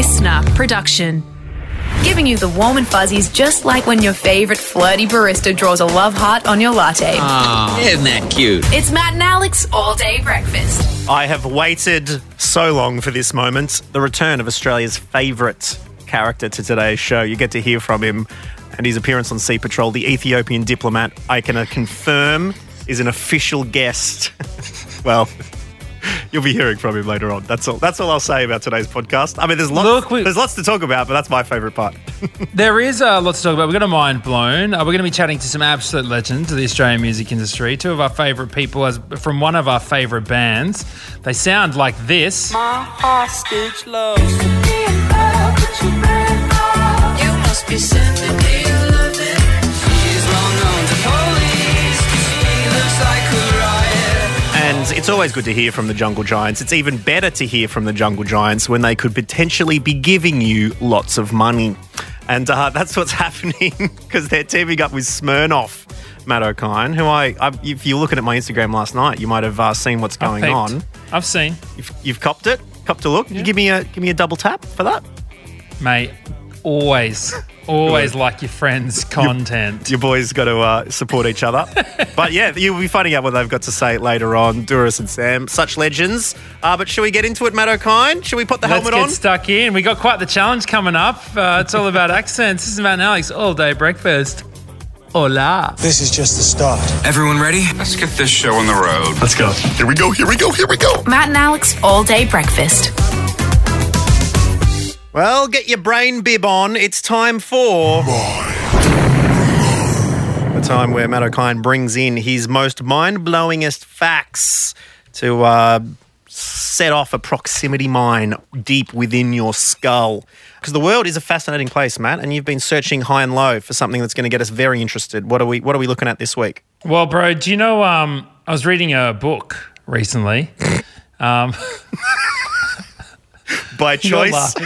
listener production. Giving you the warm and fuzzies just like when your favourite flirty barista draws a love heart on your latte. Ah, isn't that cute? It's Matt and Alex all day breakfast. I have waited so long for this moment. The return of Australia's favourite character to today's show. You get to hear from him and his appearance on Sea Patrol. The Ethiopian diplomat, I can confirm, is an official guest. well, you'll be hearing from him later on. That's all. That's all I'll say about today's podcast. I mean, there's lots. Look, we- there's lots to talk about, but that's my favourite part. There is uh, lots to talk about. We're going to mind blown. Uh, we're going to be chatting to some absolute legends of the Australian music industry. Two of our favourite people, as from one of our favourite bands. They sound like this. My hostage love. You must be sending me it's always good to hear from the Jungle Giants. It's even better to hear from the Jungle Giants when they could potentially be giving you lots of money. And uh, that's what's happening because they're teaming up with Smirnoff, Matt Okine, who I, I, if you're looking at my Instagram last night, you might have uh, seen what's going I've on. I've seen, You've, you've copped it, copped a look. You give me a give me a double tap for that. mate. Always, always like your friends' content. Your boys got to uh, support each other. but yeah, you'll be finding out what they've got to say later on. Dooris and Sam, such legends. Uh, but should we get into it, Matt Okine? Should we put the Let's helmet get on? stuck in. We got quite the challenge coming up. Uh, it's all about accents. This is Matt and Alex all day breakfast. Hola. This is just the start. Everyone ready? Let's get this show on the road. Let's go. Here we go. Here we go. Here we go. Matt and Alex all day breakfast. Well, get your brain bib on. It's time for. The time where Matt Okine brings in his most mind blowingest facts to uh, set off a proximity mine deep within your skull. Because the world is a fascinating place, Matt, and you've been searching high and low for something that's going to get us very interested. What are we What are we looking at this week? Well, bro, do you know? Um, I was reading a book recently. Um, By choice.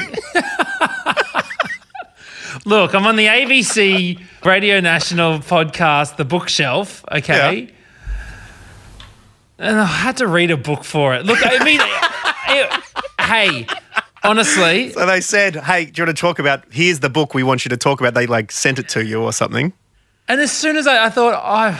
Look, I'm on the ABC Radio National podcast, The Bookshelf. Okay. And I had to read a book for it. Look, I mean, it- hey, honestly, so they said, "Hey, do you want to talk about? Here's the book we want you to talk about." They like sent it to you or something. and as soon as I, I thought, I.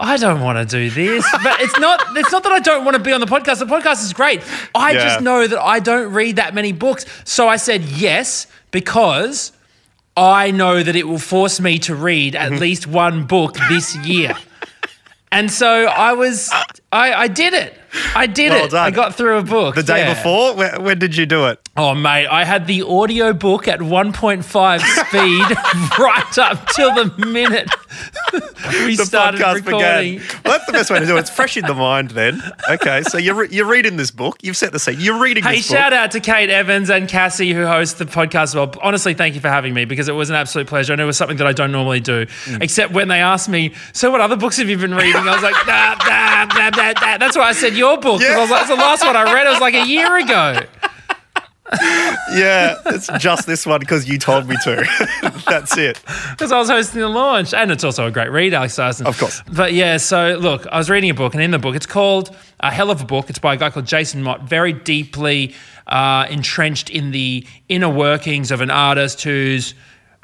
I don't want to do this, but it's not. It's not that I don't want to be on the podcast. The podcast is great. I Yeah. just know that I don't read that many books. So I said yes because I know that it will force me to read at Mm-hmm. least one book this year. and so I was. I, I did it. I did Well it. done. I got through a book The day yeah. before, when, when did you do it? Oh, mate, I had the audio book at 1.5 speed right up till the minute we the started podcast recording. began. Well, that's the best way to do it. It's fresh in the mind then. Okay, so you're, re- you're reading this book. You've set the scene. You're reading Hey, this book. shout out to Kate Evans and Cassie who host the podcast as well. Honestly, thank you for having me because it was an absolute pleasure. I know it was something that I don't normally do, Mm. except when they asked me, So, what other books have you been reading? I was like, nah, nah, nah, nah, nah. That's why I said your book. I was That's the last one I read. It was like a year ago. Yeah, it's just this one because you told me to. that's it. because I was hosting the launch. And it's also a great read, Alex Dyson. Of course. But yeah, so look, I was reading a book, and in the book, it's called A Hell of a Book. It's by a guy called Jason Mott, very deeply uh, entrenched in the inner workings of an artist who's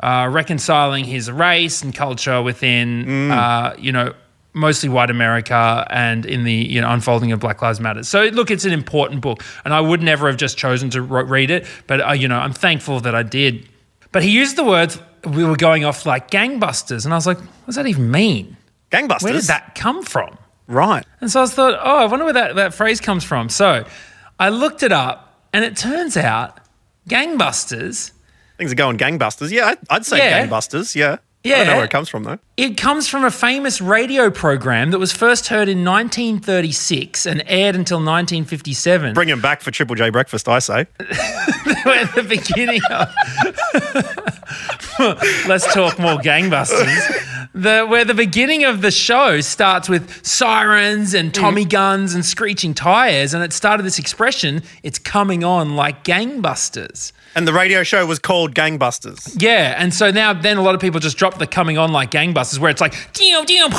uh, reconciling his race and culture within, uh, you know, mostly white America and in the you know unfolding of Black Lives Matter. So look, it's an important book, and I would never have just chosen to read it, but uh, you know I'm thankful that I did. But he used the words we were going off like gangbusters, and I was like, what does that even mean? Gangbusters. Where did that come from? Right. And so I thought, oh, I wonder where that, that phrase comes from. So I looked it up, and it turns out gangbusters Things are going gangbusters. Yeah, I'd, say Yeah. gangbusters. Yeah. I Yeah. don't know where it comes from though. It comes from a famous radio program that was first heard in 1936 and aired until 1957. Bring him back for Triple J breakfast. I say. at the beginning of let's talk more gangbusters. The where the beginning of the show starts with sirens and mm. Tommy guns and screeching tires, and it started this expression, it's coming on like gangbusters. And the radio show was called Gangbusters. Yeah, and so now then a lot of people just drop the coming on like gangbusters where it's like dim dim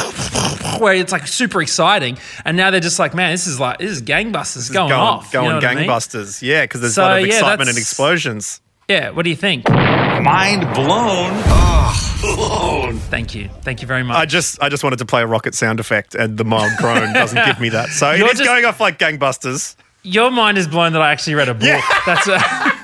where it's like super exciting. And now they're just like, man, this is like this is gangbusters going, going off. you going know what I mean? gangbusters. Yeah, because there's So, a lot of yeah, excitement and explosions. Yeah, what do you think? Mind blown. Oh, blown. Thank you. Thank you very much. I just I just wanted to play a rocket sound effect, and the mild groan doesn't give me that. So You're it is just- going off like gangbusters. Your mind is blown that I actually read a book. That's a,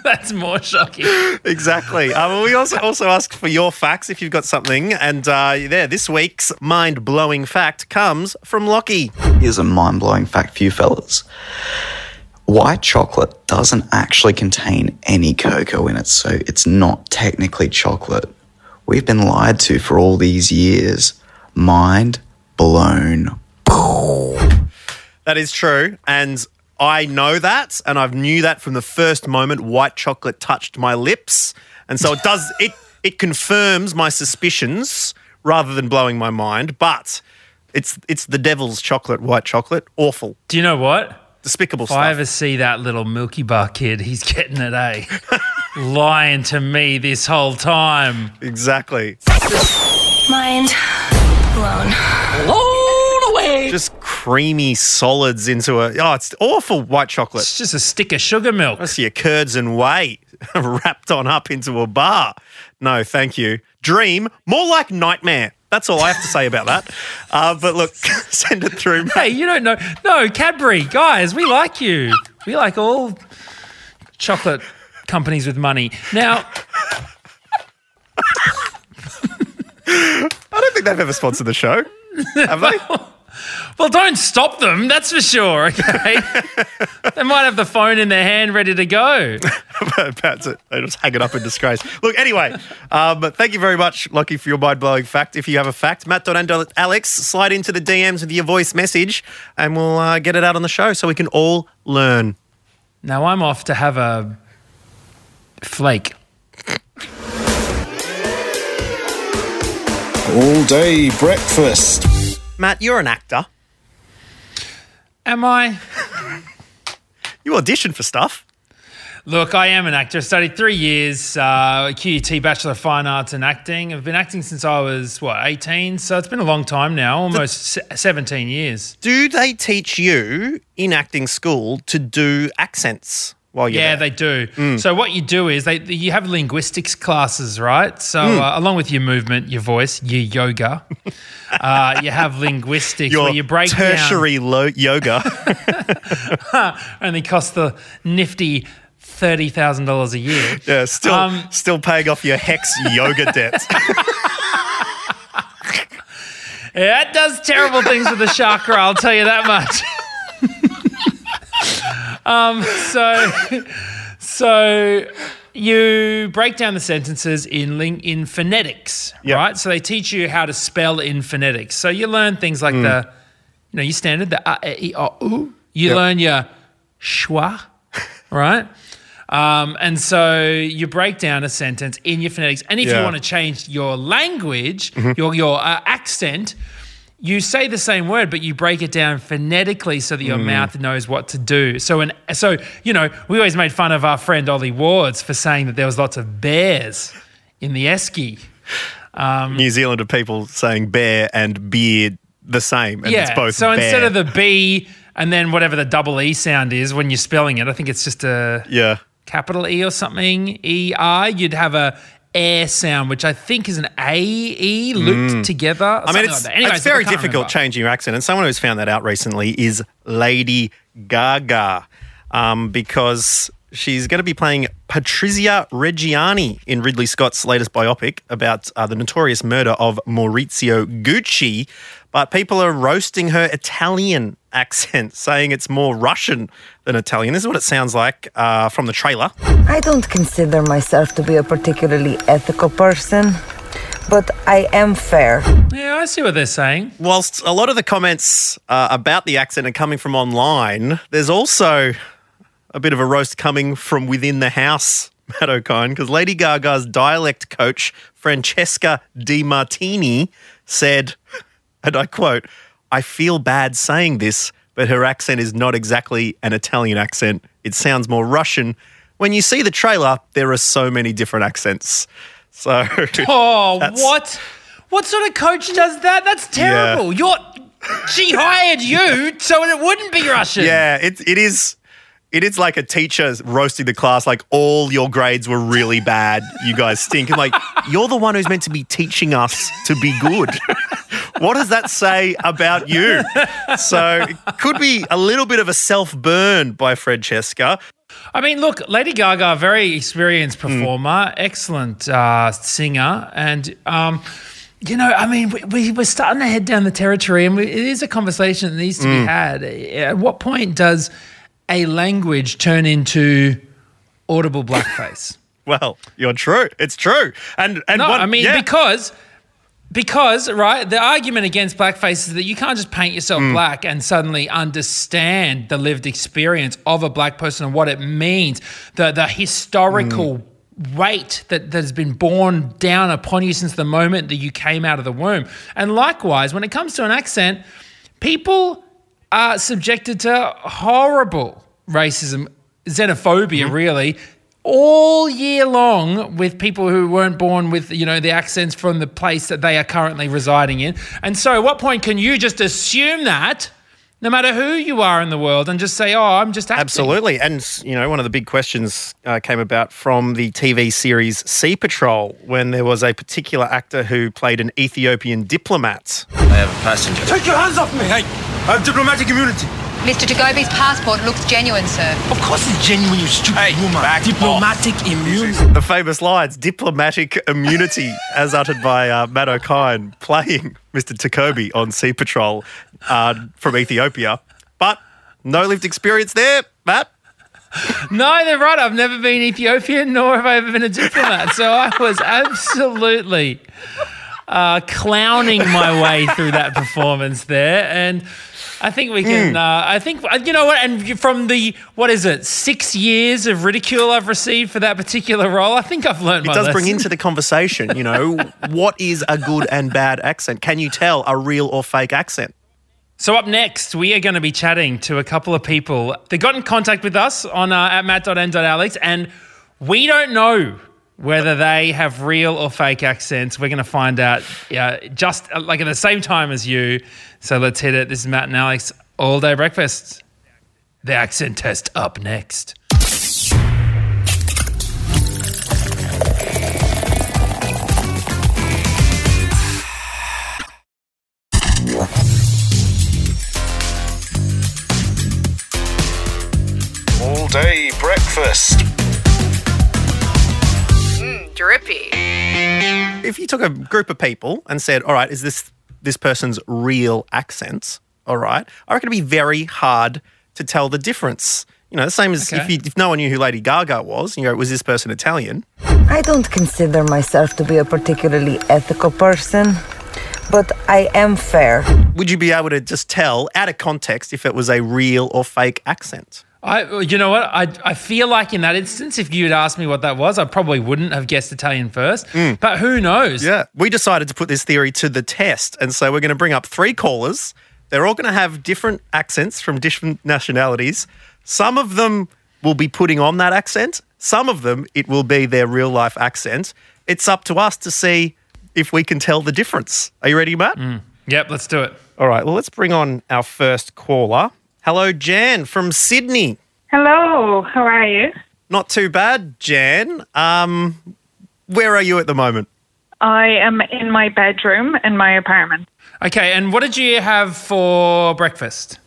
that's more shocking. Exactly. Uh, well, we also also ask for your facts if you've got something, and uh, there this week's mind blowing fact comes from Lockie. Here's a mind blowing fact for you fellas. White chocolate doesn't actually contain any cocoa in it, so it's not technically chocolate. We've been lied to for all these years. Mind blown. That is true, and I know that, and I've knew that from the first moment white chocolate touched my lips, and so it does it it confirms my suspicions rather than blowing my mind. But it's it's the devil's chocolate, white chocolate, awful, Do you know what? despicable If I stuff. ever see that little Milky Bar kid, he's getting it, eh? Lying to me this whole time. Exactly. Mind blown. Just creamy solids into a oh, it's awful white chocolate. It's just a stick of sugar milk. I see your curds and whey wrapped on up into a bar. No, thank you. Dream, more like nightmare. That's all I have to say about that. Uh, but look, send it through. mate. Hey, you don't know. No, Cadbury, guys, we like you. We like all chocolate companies with money. Now, I don't think they've ever sponsored the show. Have they? Well, don't stop them, that's for sure, okay? they might have the phone in their hand ready to go. About to they just hang it up in disgrace. Look, anyway, um, thank you very much, Lockie, for your mind blowing fact. If you have a fact, Matt Alex, slide into the DMs with your voice message and we'll uh, get it out on the show so we can all learn. Now I'm off to have a flake. All day breakfast. Matt, you're an actor. Am I? You audition for stuff. Look, I am an actor. I studied three years, uh, QUT Bachelor of Fine Arts and Acting. I've been acting since I was, what, 18? So it's been a long time now, almost se- 17 years. Do they teach you in acting school to do accents while you're Yeah, there? they do. So what you do is they you have linguistics classes, right? So uh, along with your movement, your voice, your yoga, uh, you have linguistics Your where you break down. tertiary lo- yoga. Only costs the nifty thirty thousand dollars a year. yeah, still Um, still paying off your HECS yoga debt. Yeah, it does terrible things with the chakra. I'll tell you that much. Um, so, so you break down the sentences in ling- in phonetics, Yep. right? So they teach you how to spell in phonetics. So you learn things like the, you know, your standard the a, e, i, o, u. You Yep. learn your schwa, right? Um, and so you break down a sentence in your phonetics. And if you want to change your language, your, your uh, accent, you say the same word, but you break it down phonetically so that your mm. mouth knows what to do. So, an, so you know, we always made fun of our friend Ollie Wards for saying that there was lots of bears in the esky. Um, New Zealander people saying bear and beard the same, and yeah. it's both. so instead of the B and then whatever the double E sound is when you're spelling it, I think it's just a yeah, capital E or something, E R, you'd have a air sound, which I think is an A E looped together. Mm. I mean, it's, it's very difficult changing your accent, and someone who's found that out recently is Lady Gaga, um, because she's going to be playing Patrizia Reggiani in Ridley Scott's latest biopic about uh, the notorious murder of Maurizio Gucci. But people are roasting her Italian accent, saying it's more Russian than Italian. This is what it sounds like uh, from the trailer. I don't consider myself to be a particularly ethical person, but I am fair. Yeah, I see what they're saying. Whilst a lot of the comments uh, about the accent are coming from online, there's also a bit of a roast coming from within the house Matt Okine, because Lady Gaga's dialect coach, Francesca De Martini, said, and I quote, I feel bad saying this, but her accent is not exactly an Italian accent. It sounds more Russian. When you see the trailer, there are so many different accents. So, Oh, what? What sort of coach does that? That's terrible. You're she hired you so it wouldn't be Russian. Yeah, it, it is. It is like a teacher roasting the class, like all your grades were really bad. You guys stink. And like, you're the one who's meant to be teaching us to be good. What does that say about you? So it could be a little bit of a self burn by Francesca. I mean, look, Lady Gaga, very experienced performer, excellent uh, singer, and um, you know, I mean, we, we, we're starting to head down the territory, and we, it is a conversation that needs to be had. At what point does a language turn into audible blackface? Well, you're true. It's true. And and no, what- I mean yeah. because because right, the argument against blackface is that you can't just paint yourself Mm. black and suddenly understand the lived experience of a black person and what it means, the the historical Mm. weight that, that has been borne down upon you since the moment that you came out of the womb. And likewise, when it comes to an accent, people are subjected to horrible racism, xenophobia, Mm-hmm. really, all year long with people who weren't born with, you know, the accents from the place that they are currently residing in. And so, at what point can you just assume that, no matter who you are in the world, and just say, "Oh, I'm just acting"? Absolutely. And, you know, one of the big questions uh, came about from the TV series Sea Patrol when there was a particular actor who played an Ethiopian diplomat. I have a passenger. Take your hands off me! Hey, I have diplomatic immunity. Mr. Tagobi's passport looks genuine, sir. Of course it's genuine, you stupid woman. Diplomatic immunity. The famous lines, diplomatic immunity, as uttered by uh, Matt Okine, playing Mr. Takobi on Sea Patrol uh, from Ethiopia. But no lived experience there, Matt. No, they're right. I've never been Ethiopian, nor have I ever been a diplomat. So I was absolutely uh, clowning my way through that performance there, and I think we can. Uh, I think uh, you know what. And from the what is it, six years of ridicule I've received for that particular role, I think I've learned It does bring into the conversation, you know, what is a good and bad accent? Can you tell a real or fake accent? So up next, we are going to be chatting to a couple of people They got in contact with us on uh, at matt.n.alex, and we don't know whether they have real or fake accents. We're going to find out uh, just uh, like at the same time as you. So let's hit it. This is Matt and Alex all day breakfast. The accent test up next. If you took a group of people and said, all right, is this this person's real accent? All right. I reckon it'd be very hard to tell the difference. You know, the same as if, you, if no one knew who Lady Gaga was, you go, was this person Italian? I don't consider myself to be a particularly ethical person, but I am fair. Would you be able to just tell out of context if it was a real or fake accent? I, you know what? I, I feel like in that instance, if you'd asked me what that was, I probably wouldn't have guessed Italian first. Mm. But who knows? Yeah. We decided to put this theory to the test. And so we're going to bring up three callers. They're all going to have different accents from different nationalities. Some of them will be putting on that accent, some of them, it will be their real life accent. It's up to us to see if we can tell the difference. Are you ready, Matt? Mm. Yep, let's do it. All right. Well, let's bring on our first caller. Hello, Jan from Sydney. Hello, how are you? Not too bad, Jan. Um, where are you at the moment? I am in my bedroom in my apartment. Okay, and what did you have for breakfast?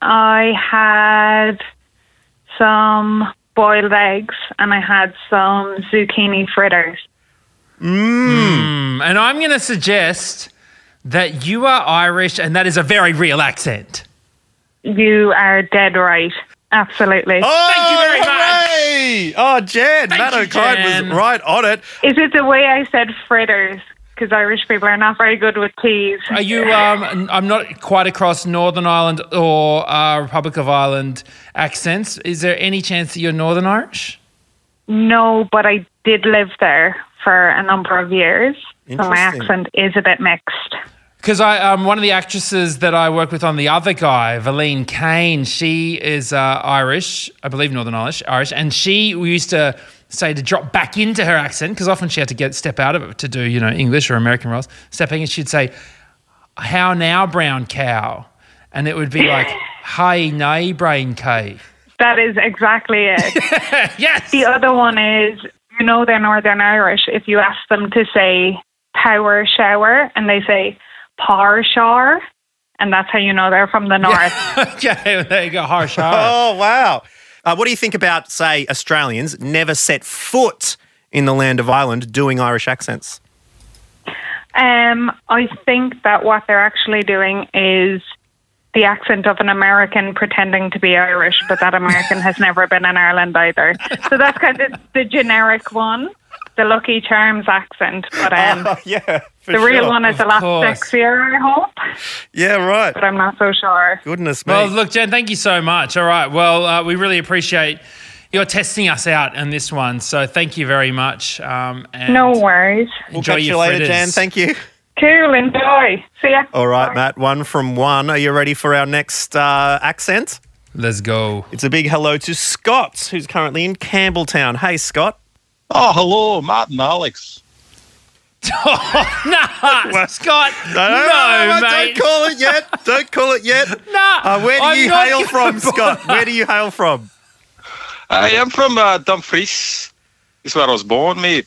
I had some boiled eggs and I had some zucchini fritters. Mm. And I'm going to suggest that you are Irish and that is a very real accent. You are dead right. Absolutely. Oh, Thank you very much. hooray! Oh, Jan, Thank Matt you, Okine Jan. was right on it. Is it the way I said fritters? Because Irish people are not very good with peas. Are you? Um, I'm not quite across Northern Ireland or uh, Republic of Ireland accents. Is there any chance that you're Northern Irish? no, but I did live there for a number of years. So my accent is a bit mixed. Because I, um, one of the actresses that I work with on the other guy, Valene Kane, she is uh, Irish, I believe Northern Irish, Irish, and she we used to say to drop back into her accent because often she had to get step out of it to do you know English or American roles. Stepping, and she'd say, "How now, brown cow," and it would be like, "Hey, nay, brain K." That is exactly it. yes. The other one is, you know, they're Northern Irish. If you ask them to say power shower and they say par shower, and that's how you know they're from the north. okay, there you go, harsh. Oh, wow. Uh, what do you think about, say, Australians never set foot in the land of Ireland doing Irish accents? Um, I think that what they're actually doing is the accent of an American pretending to be Irish, but that American has never been in Ireland either. So that's kind of the generic one, the Lucky Charms accent. But um, Oh, yeah, for the real sure. one is a Of lot course. sexier, I hope. Yeah, right. But I'm not so sure. Goodness me. Well, look, Jen, thank you so much. All right. Well, uh, we really appreciate you're testing us out in this one. So thank you very much. Um, and No worries. we'll enjoy catch you your later, fritters. Jan. Thank you. Cool, enjoy. See ya. All right, Matt, one from one. Are you ready for our next uh, accent? Let's go. It's a big hello to Scott, who's currently in Campbelltown. Hey, Scott. Oh, hello, Matt and Alex. nah, Scott. No, no, no, no, mate. don't call it yet. Don't call it yet. Nah, Uh, where do I'm you hail from, bother. Scott? Where do you hail from? I am from uh, Dumfries. This is where I was born, mate.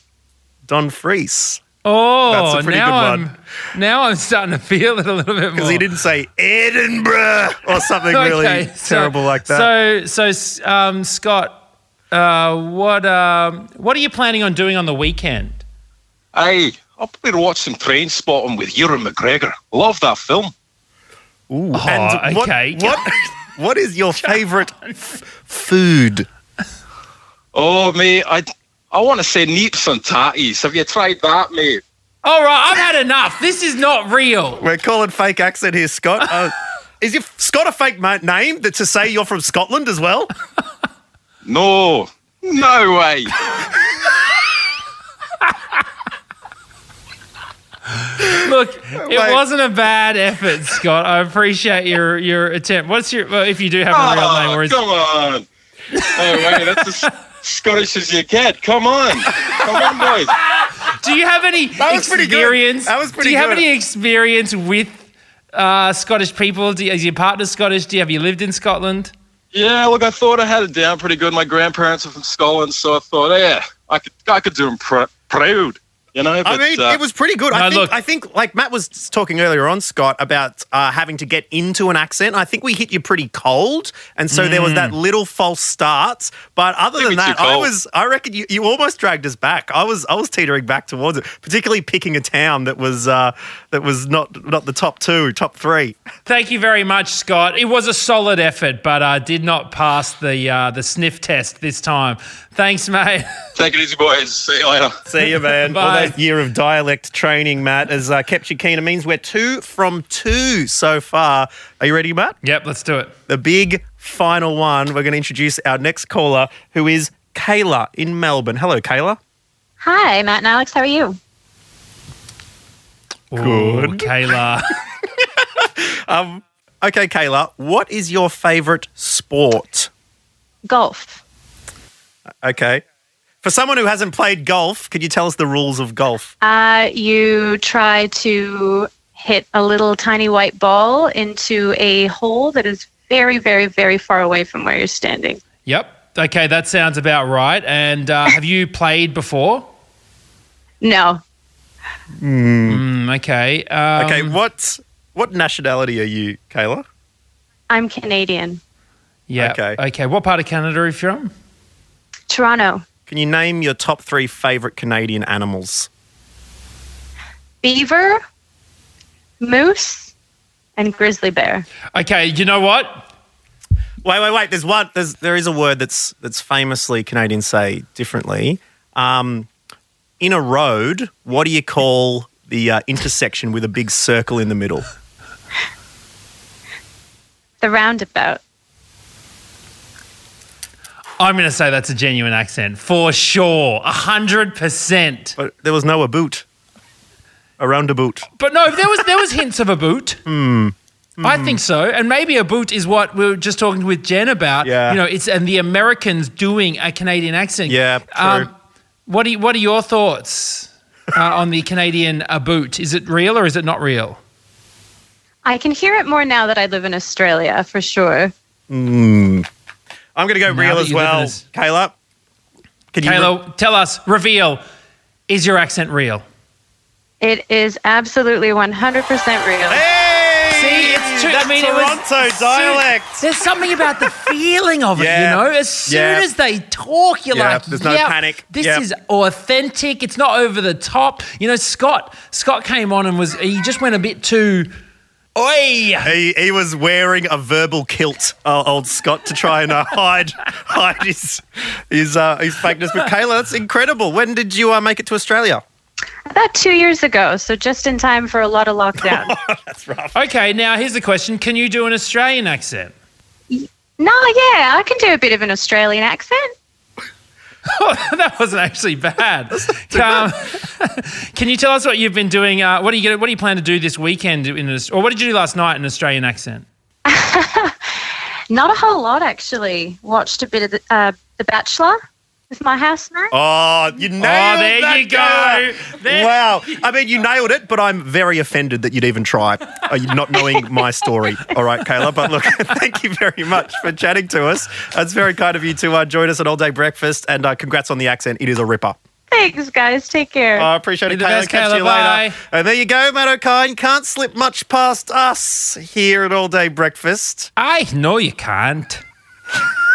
Dumfries. Oh, That's a pretty now good I'm one. now I'm starting to feel it a little bit more. Because he didn't say Edinburgh or something really so- terrible like that. So, so um, Scott, uh, what um, what are you planning on doing on the weekend? Aye, I'll probably watch some Trainspotting with Ewan McGregor. Love that film. Ooh, Oh, and what- okay. What, what is your favourite f- food? Oh, mate, I I want to say neeps and tatties. Have you tried that, mate? All right, I've had enough. This is not real. We're calling fake accent here, Scott. Uh, is your Scott a fake ma- name that to say you're from Scotland as well? No, no way. Look, it wasn't a bad effort, Scott. I appreciate your your attempt. What's your well, if you do have a real name, or Oh, is come on. Oh, wait, that's as Scottish as you get. Come on. Come on, boys. do you have any That was pretty good. experience? That was pretty good. Do you have any experience with uh, Scottish people? Do you, is your partner Scottish? Do you have you lived in Scotland? Yeah, look, I thought I had it down pretty good. My grandparents are from Scotland, so I thought, yeah, I could, I could do them pr- proud, you know. But, I mean, uh, it was pretty good. I think. look. I think, like Matt was talking earlier on, Scott, about uh, having to get into an accent. I think we hit you pretty cold, and so there was that little false start. But other than that, I was. I reckon you, you almost dragged us back. I was. I was teetering back towards it, particularly picking a town that was uh, that was not not the top two, top three. Thank you very much, Scott. It was a solid effort, but uh, did not pass the uh, the sniff test this time. Thanks, mate. Take it easy, boys. See you later. See you, man. All Bye. that year of dialect training, Matt, has uh, kept you keen. It means we're two from two so far. Are you ready, Matt? Yep, let's do it. the big final one. We're going to introduce our next caller, who is Kayla in Melbourne. Hello, Kayla. Hi, Matt and Alex. How are you? Ooh, Kayla. Um, okay, Kayla, what is your favourite sport? Golf. Okay. For someone who hasn't played golf, could you tell us the rules of golf? Uh, you try to hit a little tiny white ball into a hole that is very, very, very far away from where you're standing. Yep. Okay, that sounds about right. And uh, have you played before? No, Mm, okay. Um, okay, what what nationality are you, Kayla? I'm Canadian. Yeah. Okay. Okay. What part of Canada are you from? Toronto. Can you name your top three favourite Canadian animals? Beaver, moose, and grizzly bear. Okay. You know what? Wait, wait, wait. There's one. There's there is a word that's that's famously Canadians say differently. Um, in a road, what do you call the uh, intersection with a big circle in the middle? The roundabout. I'm going to say that's a genuine accent for sure, a hundred percent. But there was no a boot. Around a boot. But no, there was there was hints of a boot. Hmm. I think so, and maybe a boot is what we were just talking with Jen about. Yeah. you know, it's and the Americans doing a Canadian accent. Yeah, true. what are you, what are your thoughts uh, on the Canadian a boot? Is it real or is it not real? I can hear it more now that I live in Australia, for sure. Hmm. I'm going to go Now real as you live in well. Kayla? Can you Kayla, tell us, reveal, is your accent real? It is absolutely 100% real. See, it's true. that's I mean, it was Toronto soon- dialect. there's something about the feeling of it, you know. As soon Yeah. as they talk, you're Yeah, like, there's no "Yep, panic. This Yep. is authentic. It's not over the top." You know, Scott. Scott came on and was he just went a bit too. Oi! He, he was wearing a verbal kilt, uh, old Scott, to try and uh, hide hide his his uh, his fakeness. But Kayla, that's incredible. When did you uh, make it to Australia? About two years ago, so just in time for a lot of lockdown. that's rough. Okay, now here's the question: Can you do an Australian accent? no, yeah, I can do a bit of an Australian accent. that wasn't actually bad. Um, can you tell us what you've been doing? Uh, what are you gonna, What do you plan to do this weekend? In a, or what did you do last night in an Australian accent? Not a whole lot, actually. Watched a bit of the, uh, the Bachelor with my house housemate. Oh, you nailed Oh, there that, you go. There- Wow. I mean, you nailed it, but I'm very offended that you'd even try, uh, not knowing my story. All right, Kayla. But look, thank you very much for chatting to us. It's very kind of you to uh, join us at All Day Breakfast, and uh, congrats on the accent. It is a ripper. Thanks, guys. Take care. I appreciate it, Be the Kayla. best, Catch Kayla. you Bye. later. And there you go, Matt Okine. Can't slip much past us here at All Day Breakfast. I know you can't.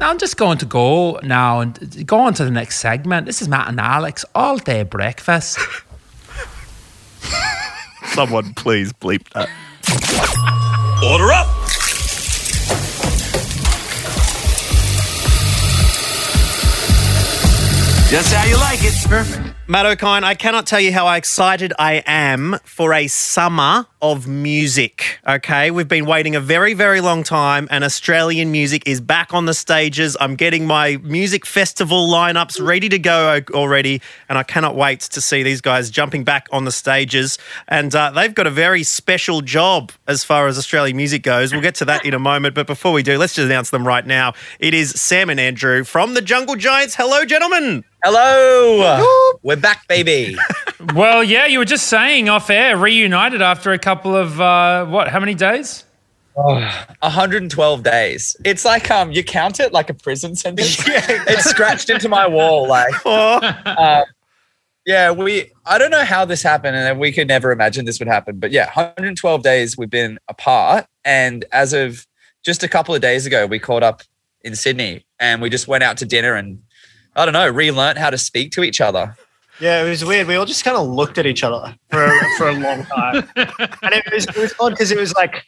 Now I'm just going to go now and go on to the next segment. This is Matt and Alex all day breakfast. Someone please bleep that. Order up. Just how you like it. Perfect. Matt Okine, I cannot tell you how excited I am for a summer of music. Okay, we've been waiting a very, very long time, and Australian music is back on the stages. I'm getting my music festival lineups ready to go already, and I cannot wait to see these guys jumping back on the stages. And uh, they've got a very special job as far as Australian music goes. We'll get to that in a moment, but before we do, let's just announce them right now. It is Sam and Andrew from the Jungle Giants. Hello, gentlemen. Hello. We're back, baby. well, yeah, you were just saying off air, reunited after a couple of uh, what? How many days? Oh, 112 days. It's like um, you count it like a prison sentence. it's scratched into my wall. Like, uh, yeah, we. I don't know how this happened, and we could never imagine this would happen. But yeah, 112 days we've been apart, and as of just a couple of days ago, we caught up in Sydney, and we just went out to dinner and I don't know, relearned how to speak to each other. Yeah, it was weird. We all just kind of looked at each other for for a long time, and it was it was odd because it was like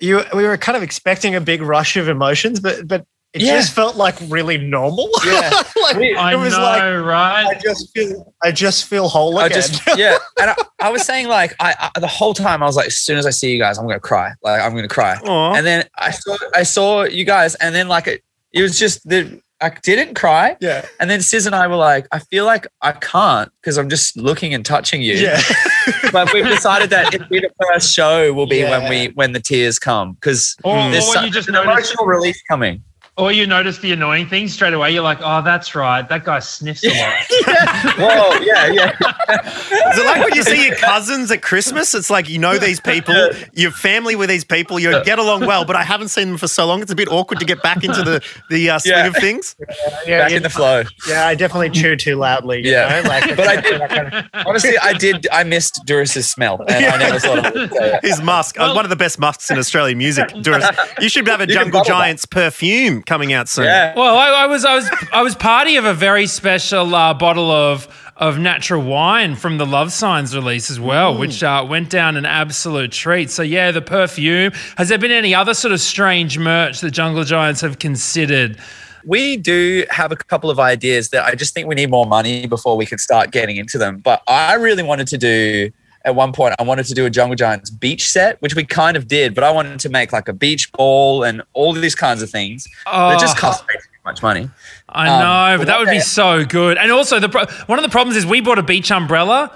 you we were kind of expecting a big rush of emotions, but but it Yeah. just felt like really normal. Yeah. like I it was know, like right? I just feel I just feel whole I again. just yeah, and I, I was saying like I, I the whole time I was like, as soon as I see you guys, I'm gonna cry. Like I'm gonna cry. Aw. And then I saw I saw you guys, and then like it, it was just the I didn't cry. Yeah. And then Sis and I were like, I feel like I can't because I'm just looking and touching you. Yeah. but we've decided that it'll be the first show will be when we when the tears come because Or- or there's when such you just an notice- emotional release coming. Or you notice the annoying thing straight away. You're like, oh, that's right. That guy sniffs a lot. yeah. Whoa, yeah, yeah. Is it like when you see your cousins at Christmas? It's like you know these people, you're family with these people, you get along well, but I haven't seen them for so long. It's a bit awkward to get back into the the uh, swing Yeah. of things. yeah, Back yeah, in the flow. yeah, I definitely chew too loudly. you Yeah. know, like, But I did honestly I did I missed Dooris's smell and I never thought I would say it. His musk, uh, one of the best musks in Australian music. Dooris, you should have a Jungle bottle that. Giants perfume coming out soon. Yeah. Well, I, I was, I was, I was party of a very special uh, bottle of of natural wine from the Love Signs release as well, which uh, went down an absolute treat. So yeah, the perfume. Has there been any other sort of strange merch that Jungle Giants have considered? We do have a couple of ideas that I just think we need more money before we can start getting into them. But I really wanted to do at one point I wanted to do a Jungle Giants beach set, which we kind of did, but I wanted to make like a beach ball and all these kinds of things. It just Oh. cost way too much money. I Um, know, but that would be so good. And also, the pro- one of the problems is we bought a beach umbrella,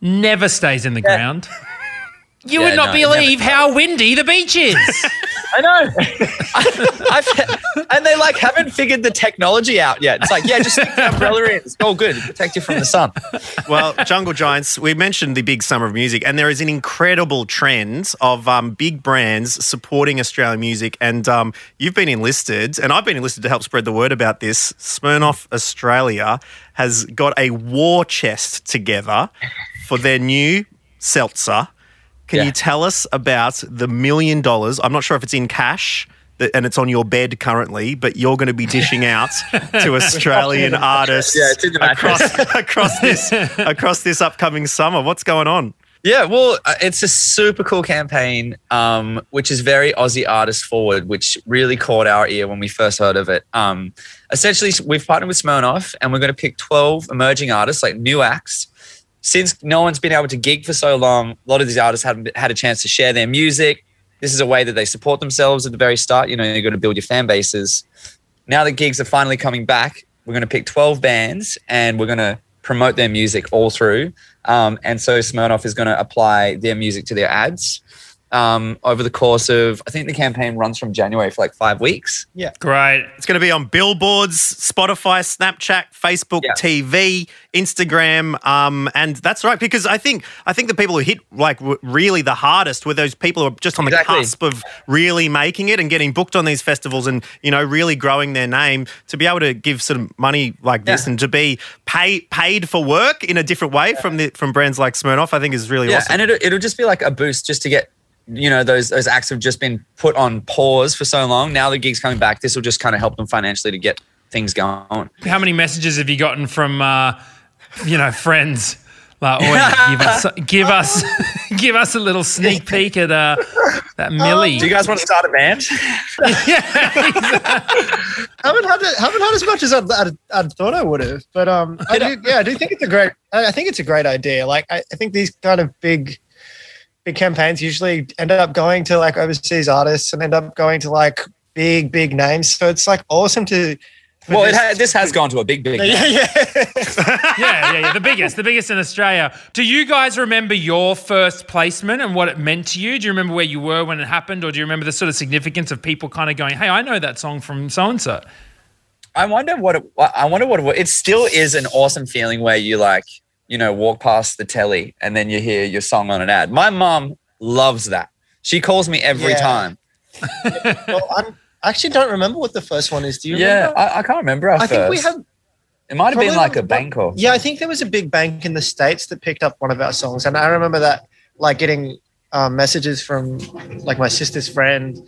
never stays in the ground. You Yeah, would not no, believe how windy the beach is. I know. I've, and they like haven't figured the technology out yet. It's like, yeah, just stick the umbrella in. It's all good. It'll protect you from the sun. well, Jungle Giants, we mentioned the big summer of music, and there is an incredible trend of um, big brands supporting Australian music. And um, you've been enlisted, and I've been enlisted to help spread the word about this. Smirnoff Australia has got a war chest together for their new seltzer. Can Yeah. you tell us about the million dollars? I'm not sure if it's in cash. that- And it's on your bed currently, but you're going to be dishing out to Australian artists Yeah, it's in the across, across this across this upcoming summer. What's going on? Yeah, well, uh, it's a super cool campaign, um, which is very Aussie artist forward, which really caught our ear when we first heard of it. Um, essentially, we've partnered with Smirnoff, and we're going to pick 12 emerging artists, like new acts. Since no one's been able to gig for so long, a lot of these artists haven't had a chance to share their music. This is a way that they support themselves at the very start. You know, you're going to build your fan bases. Now that gigs are finally coming back, we're going to pick 12 bands and we're going to promote their music all through. Um, and so Smirnoff is going to apply their music to their ads um, over the course of, I think the campaign runs from January for like five weeks. Yeah. Great. It's going to be on billboards, Spotify, Snapchat, Facebook TV, Instagram, um, and that's right because I think I think the people who hit like really the hardest were those people who are just on the Exactly. cusp of really making it and getting booked on these festivals and you know really growing their name to be able to give some money like this Yeah. and to be pay, paid for work in a different way from the from brands like Smirnoff, I think is really yeah, awesome. and it'll, it'll just be like a boost just to get, you know, those those acts have just been put on pause for so long. Now the gig's coming back. This will just kind of help them financially to get things going. How many messages have you gotten from, uh, you know, friends? Like, "Oi, give us, give us, give us a little sneak peek at uh, that Millie. Do you guys want to start a band? haven't had it, haven't had as much as I'd, I'd, I'd thought I would have, but um, I do, yeah, I do think it's a great. I I think it's a great idea. Like, I, I think these kind of big, big campaigns usually end up going to like overseas artists and end up going to like big, big names. So it's like awesome to. Well, it this- ha- this has gone to a big, big. Yeah, yeah. yeah, yeah, yeah. The biggest, the biggest in Australia. Do you guys remember your first placement and what it meant to you? Do you remember where you were when it happened, or do you remember the sort of significance of people kind of going, "Hey, I know that song from so and so"? I wonder what it, I wonder what it, it still is an awesome feeling where you like you know walk past the telly and then you hear your song on an ad. My mom loves that. She calls me every Yeah. time. well, I'm, I actually don't remember what the first one is. Do you Yeah, remember? I, I can't remember. Our I think we first. have. It might have been like a bank or Yeah, I think there was a big bank in the states that picked up one of our songs, and I remember that like getting um, messages from like my sister's friend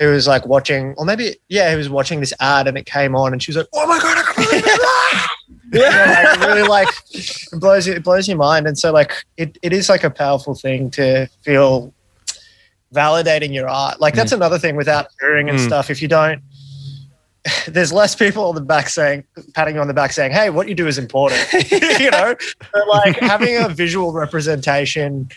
who was like watching, or maybe yeah, who was watching this ad, and it came on, and she was like, "Oh my god, I can't believe it!" yeah, like, really like it blows you, it blows your mind, and so like it, it is like a powerful thing to feel validating your art. Like that's another thing without touring and Mm. stuff. If you don't there's less people on the back saying, patting you on the back saying, "Hey, what you do is important," you know. But like having a visual representation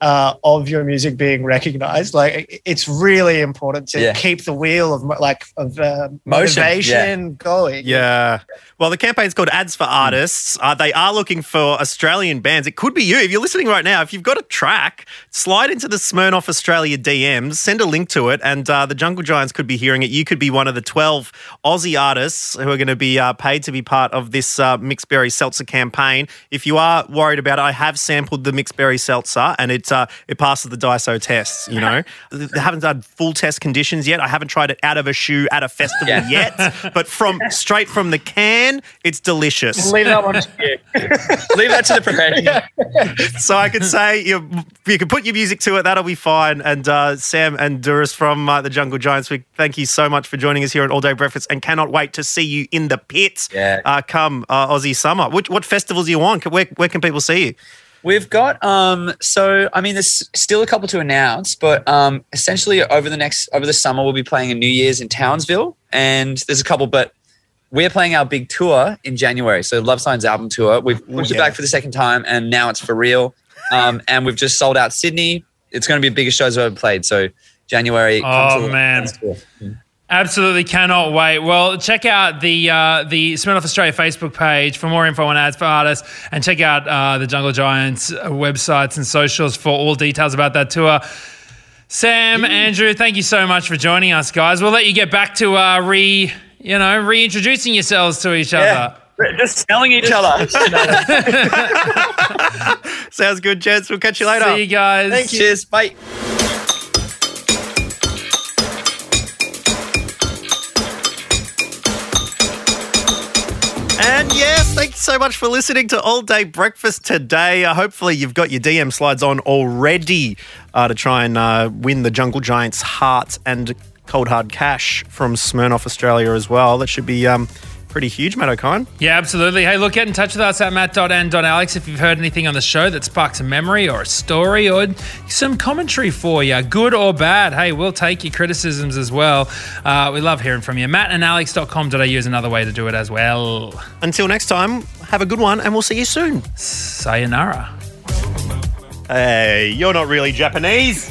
uh, of your music being recognized, like it's really important to Yeah. keep the wheel of like of uh, Motion, motivation going. Yeah. Well, the campaign's called Ads for Artists. Uh, they are looking for Australian bands. It could be you. If you're listening right now, if you've got a track, slide into the Smirnoff Australia DMs, send a link to it, and uh, the Jungle Giants could be hearing it. You could be one of the 12 Aussie artists who are going to be uh, paid to be part of this uh, Mixed Berry Seltzer campaign. If you are worried about it, I have sampled the Mixed Berry Seltzer, and it, uh, it passes the DISO tests, you know. they haven't done full test conditions yet. I haven't tried it out of a shoe at a festival Yeah. yet, but from straight from the can, it's delicious. Leave that one to you. Leave that to the professional. so I could say you you can put your music to it. That'll be fine. And uh, Sam and Dooris from uh, the Jungle Giants, we thank you so much for joining us here on All Day Breakfast, and cannot wait to see you in the pits. Yeah. Uh, come uh, Aussie summer. Which, what festivals do you want? Where where can people see you? We've got um so I mean there's still a couple to announce, but um essentially over the next over the summer we'll be playing a New Year's in Townsville and there's a couple but we're playing our big tour in January. So Love Signs album tour. We've pushed it yeah. back for the second time and now it's for real. Um, and we've just sold out Sydney. It's going to be the biggest shows I've ever played. So January. Oh, man. Tour. Absolutely cannot wait. Well, check out the uh, the Smirnoff Australia Facebook page for more info on ads for artists, and check out uh, the Jungle Giants uh, websites and socials for all details about that tour. Sam, Andrew, thank you so much for joining us, guys. We'll let you get back to uh, re you know reintroducing yourselves to each other. Just telling each other. Sounds good, gents. We'll catch you later. See you guys. Thank you. Cheers. Bye. And yes, thank you so much for listening to All Day Breakfast today. Uh, hopefully, you've got your DM slides on already uh, to try and uh, win the Jungle Giants heart and cold hard cash from Smirnoff Australia as well. That should be um, pretty huge, Matt Okine. Yeah, absolutely. Hey, look, get in touch with us at matt.and.alex if you've heard anything on the show that sparks a memory or a story or some commentary for you, good or bad. Hey, we'll take your criticisms as well. Uh, we love hearing from you. mattandalex.com.au is another way to do it as well. Until next time, have a good one, and we'll see you soon. Sayonara. Hey, you're not really Japanese.